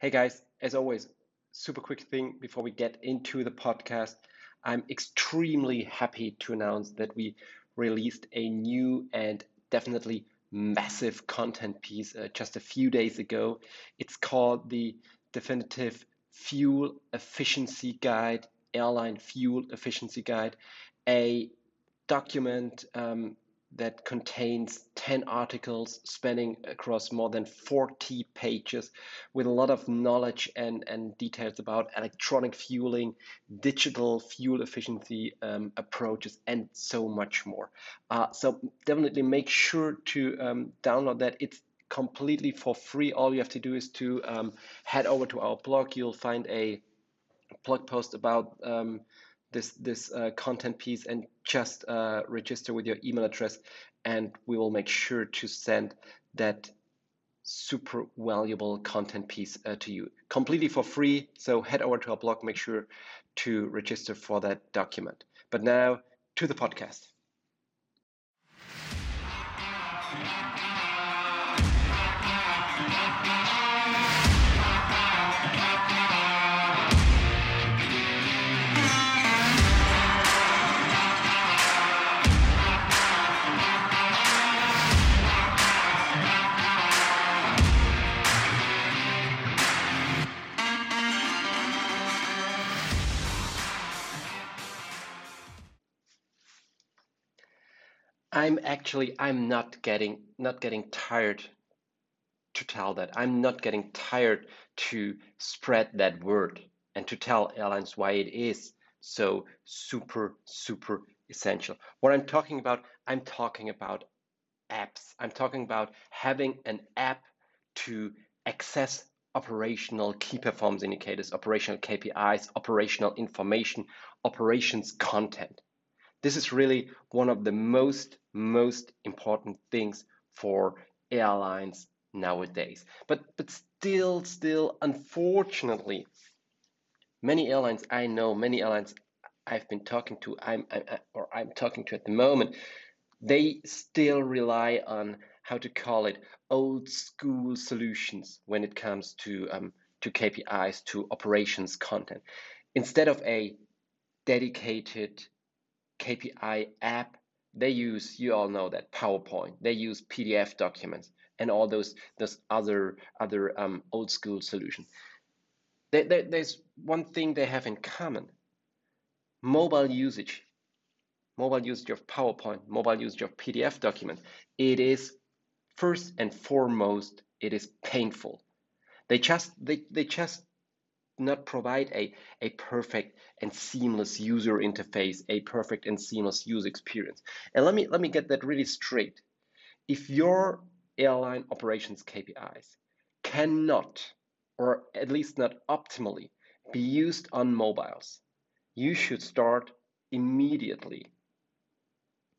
Hey guys, as always, super quick thing before we get into the podcast. I'm extremely happy to announce that we released a new and definitely massive content piece uh, just a few days ago. It's called the Definitive Fuel Efficiency Guide, Airline Fuel Efficiency Guide, a document um, that contains 10 articles spanning across more than 40 pages with a lot of knowledge and, and details about electronic fueling, digital fuel efficiency um, approaches, and so much more. Uh, so definitely make sure to um, download that. It's completely for free. All you have to do is to um, head over to our blog. You'll find a blog post about um, this this uh, content piece and just uh, register with your email address and we will make sure to send that super valuable content piece uh, to you completely for free. So head over to our blog make sure to register for that document. But now to the podcast I'm actually I'm not getting not getting tired to tell that. I'm not getting tired to spread that word and to tell airlines why it is so super super essential. What I'm talking about, I'm talking about apps. I'm talking about having an app to access operational key performance indicators, operational KPIs, operational information, operations content. This is really one of the most, most important things for airlines nowadays. But, but still, still, unfortunately, many airlines I know, many airlines I've been talking to, I'm, I, or I'm talking to at the moment, they still rely on how to call it old school solutions when it comes to um, to KPIs, to operations content, instead of a dedicated KPI app, they use, you all know that, PowerPoint. They use PDF documents and all those, those other, other um, old school solutions. There, there, there's one thing they have in common. Mobile usage, mobile usage of PowerPoint, mobile usage of PDF document, It is first and foremost, it is painful. They just, they, they just not provide a, a perfect and seamless user interface, a perfect and seamless user experience. And let me let me get that really straight. If your airline operations KPIs cannot, or at least not optimally, be used on mobiles, you should start immediately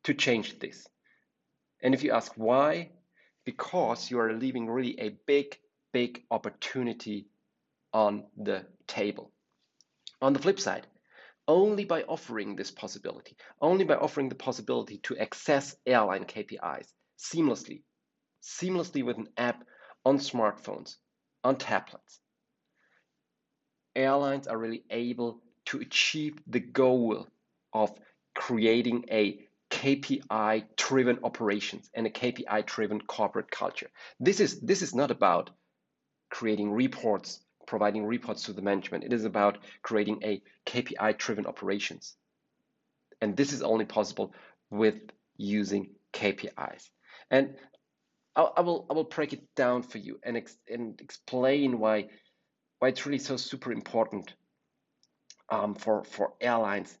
to change this. And if you ask why, because you are leaving really a big, big opportunity on the table. On the flip side, only by offering this possibility, only by offering the possibility to access airline KPIs seamlessly, seamlessly with an app on smartphones, on tablets, airlines are really able to achieve the goal of creating a KPI driven operations and a KPI driven corporate culture. This is this is not about creating reports providing reports to the management. It is about creating a KPI driven operations. And this is only possible with using KPIs. And I will, I will break it down for you and, ex and explain why, why it's really so super important um, for, for airlines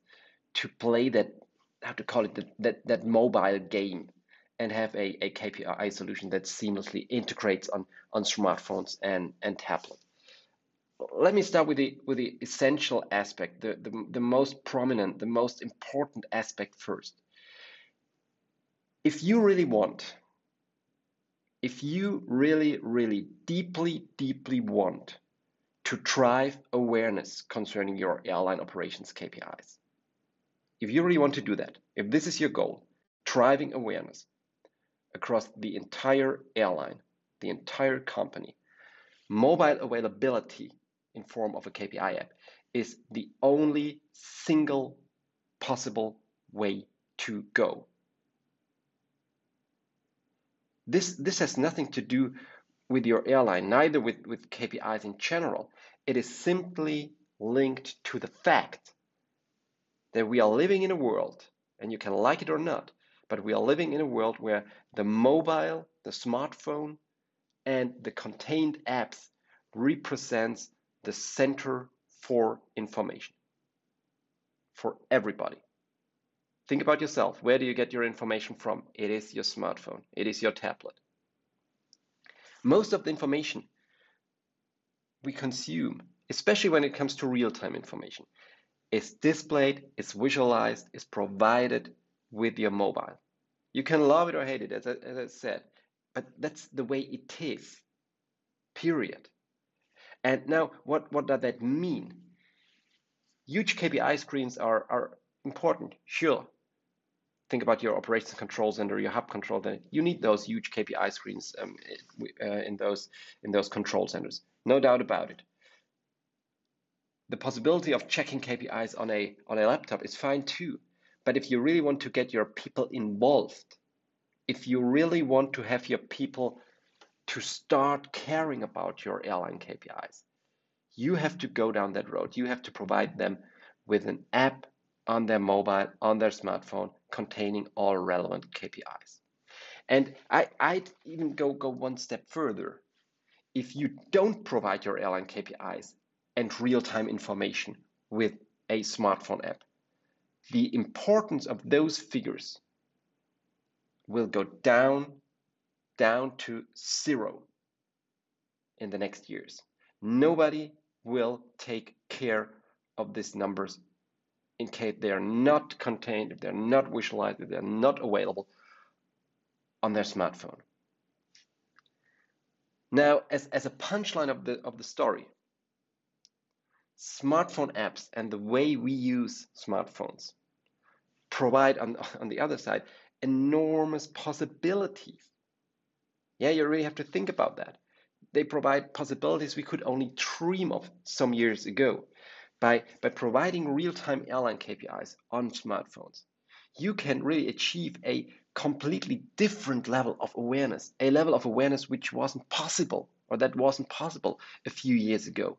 to play that, how to call it, that, that, that mobile game and have a, a KPI solution that seamlessly integrates on, on smartphones and, and tablets let me start with the with the essential aspect, the, the, the most prominent, the most important aspect first. If you really want, if you really, really deeply, deeply want to drive awareness concerning your airline operations KPIs, if you really want to do that, if this is your goal, driving awareness across the entire airline, the entire company, mobile availability in form of a KPI app is the only single possible way to go. This, this has nothing to do with your airline, neither with, with KPIs in general. It is simply linked to the fact that we are living in a world, and you can like it or not, but we are living in a world where the mobile, the smartphone, and the contained apps represents the center for information for everybody. Think about yourself. Where do you get your information from? It is your smartphone, it is your tablet. Most of the information we consume, especially when it comes to real time information, is displayed, is visualized, is provided with your mobile. You can love it or hate it, as I, as I said, but that's the way it is, period. And now, what, what does that mean? Huge KPI screens are, are important, sure. Think about your operations control center, your hub control center. You need those huge KPI screens um, uh, in those in those control centers, no doubt about it. The possibility of checking KPIs on a on a laptop is fine too, but if you really want to get your people involved, if you really want to have your people to start caring about your airline KPIs. You have to go down that road. You have to provide them with an app on their mobile, on their smartphone, containing all relevant KPIs. And I, I'd even go, go one step further. If you don't provide your airline KPIs and real time information with a smartphone app, the importance of those figures will go down down to zero in the next years. Nobody will take care of these numbers in case they are not contained, if they're not visualized, if they're not available on their smartphone. Now, as, as a punchline of the, of the story, smartphone apps and the way we use smartphones provide, on, on the other side, enormous possibilities yeah, you really have to think about that. They provide possibilities we could only dream of some years ago. By, by providing real-time airline KPIs on smartphones, you can really achieve a completely different level of awareness, a level of awareness which wasn't possible or that wasn't possible a few years ago.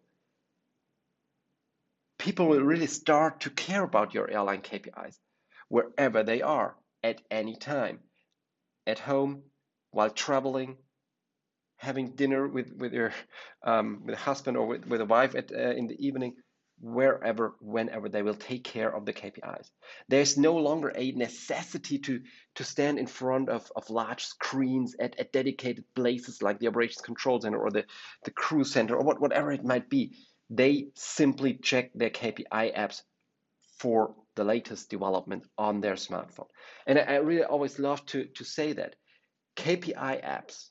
People will really start to care about your airline KPIs wherever they are at any time, at home, while traveling, having dinner with with your um, with a husband or with, with a wife at, uh, in the evening, wherever, whenever they will take care of the KPIs. There's no longer a necessity to to stand in front of, of large screens at, at dedicated places like the operations control center or the, the crew center or what, whatever it might be. They simply check their KPI apps for the latest development on their smartphone. And I, I really always love to, to say that KPI apps,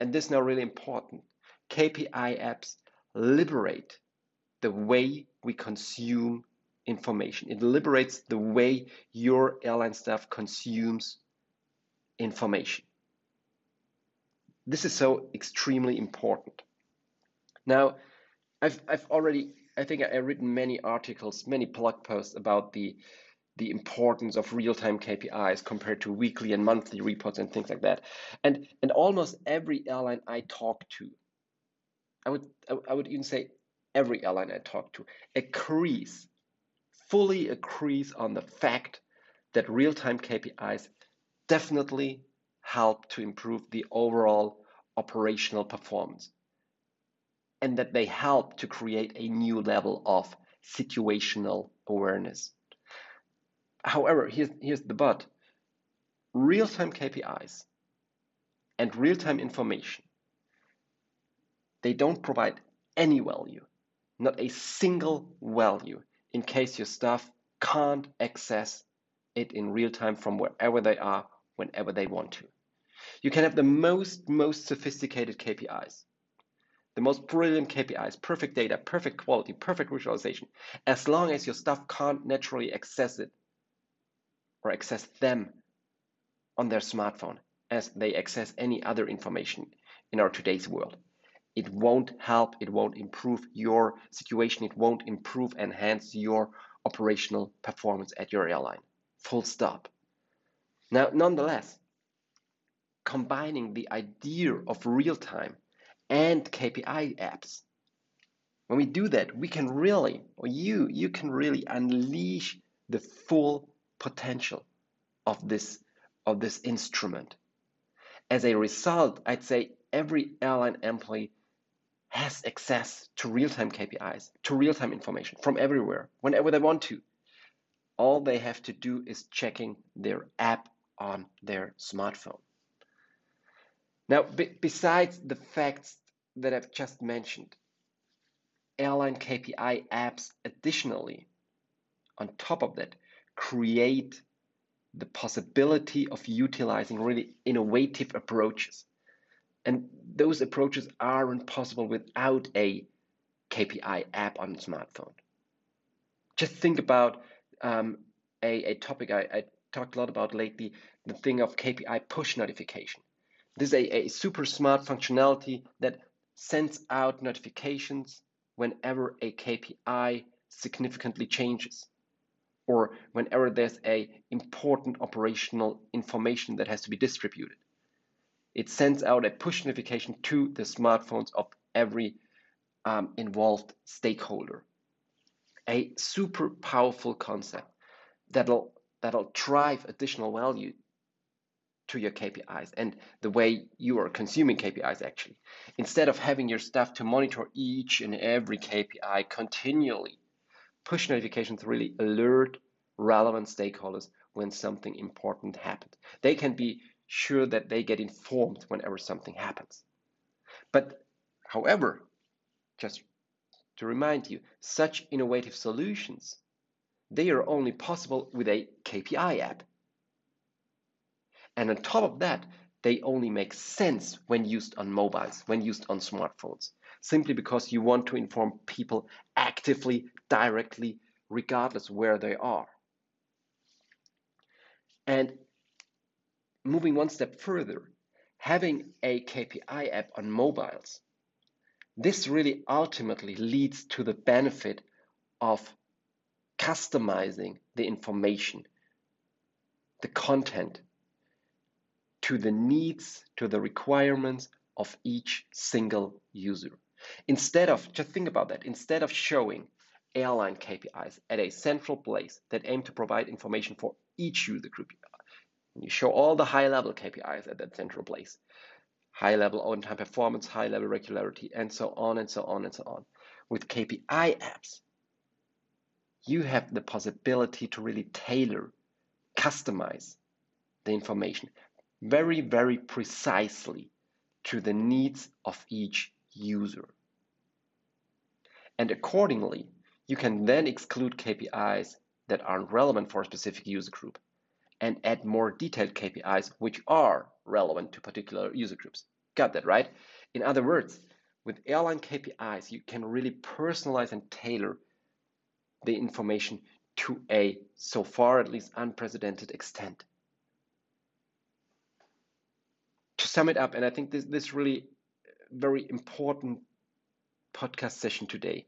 and this is now really important, KPI apps liberate the way we consume information. It liberates the way your airline staff consumes information. This is so extremely important. Now, I've, I've already, I think I've written many articles, many blog posts about the the importance of real-time KPIs compared to weekly and monthly reports and things like that. And and almost every airline I talk to, I would I would even say every airline I talk to agrees, fully agrees on the fact that real-time KPIs definitely help to improve the overall operational performance and that they help to create a new level of situational awareness However, here's, here's the but. Real-time KPIs and real-time information, they don't provide any value, not a single value, in case your staff can't access it in real time from wherever they are, whenever they want to. You can have the most, most sophisticated KPIs, the most brilliant KPIs, perfect data, perfect quality, perfect visualization, as long as your staff can't naturally access it or access them on their smartphone as they access any other information in our today's world. it won't help, it won't improve your situation, it won't improve, enhance your operational performance at your airline. Full stop. Now, nonetheless, combining the idea of real time and KPI apps, when we do that, we can really, or you, you can really unleash the full potential of this of this instrument. As a result, I'd say every airline employee has access to real-time KPIs, to real-time information from everywhere, whenever they want to. All they have to do is checking their app on their smartphone. Now, besides the facts that I've just mentioned, airline KPI apps additionally, on top of that, create the possibility of utilizing really innovative approaches and those approaches aren't possible without a KPI app on smartphone. Just think about um, a, a topic I, I talked a lot about lately, the thing of KPI push notification. This is a, a super smart functionality that sends out notifications whenever a KPI significantly changes or whenever there's a important operational information that has to be distributed it sends out a push notification to the smartphones of every um, involved stakeholder. A super powerful concept that'll that'll drive additional value to your KPIs and the way you are consuming KPIs actually. Instead of having your staff to monitor each and every KPI continually, push notifications really alert relevant stakeholders when something important happens. They can be sure that they get informed whenever something happens. But however, just to remind you, such innovative solutions, they are only possible with a KPI app. And on top of that, they only make sense when used on mobiles, when used on smartphones, simply because you want to inform people actively, directly, regardless where they are. And moving one step further, having a KPI app on mobiles, this really ultimately leads to the benefit of customizing the information, the content to the needs, to the requirements of each single user. Instead of, just think about that, instead of showing airline KPIs at a central place that aim to provide information for each user group, you show all the high level KPIs at that central place. High level on time performance, high level regularity, and so on and so on and so on. With KPI apps, you have the possibility to really tailor, customize the information very, very precisely to the needs of each user. And accordingly, you can then exclude KPIs that aren't relevant for a specific user group and add more detailed KPIs which are relevant to particular user groups. Got that, right? In other words, with airline KPIs, you can really personalize and tailor the information to a, so far at least, unprecedented extent. To sum it up, and I think this this really very important podcast session today.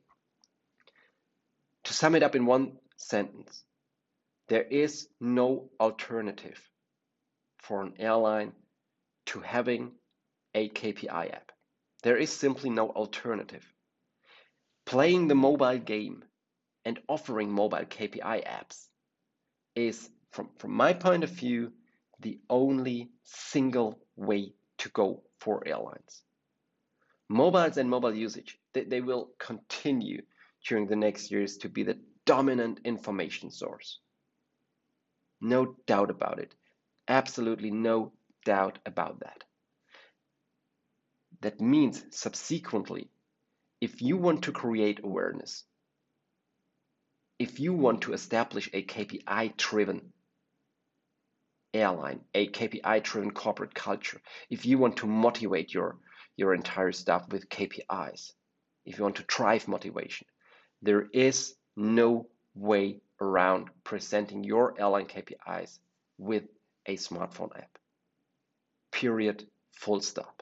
To sum it up in one sentence, there is no alternative for an airline to having a KPI app. There is simply no alternative. Playing the mobile game and offering mobile KPI apps is, from, from my point of view, the only single way to go for airlines. Mobiles and mobile usage, they, they will continue during the next years to be the dominant information source. No doubt about it. Absolutely no doubt about that. That means, subsequently, if you want to create awareness, if you want to establish a KPI driven airline, a KPI driven corporate culture, if you want to motivate your, your entire staff with KPIs, if you want to drive motivation, there is no way around presenting your airline KPIs with a smartphone app. Period. Full stop.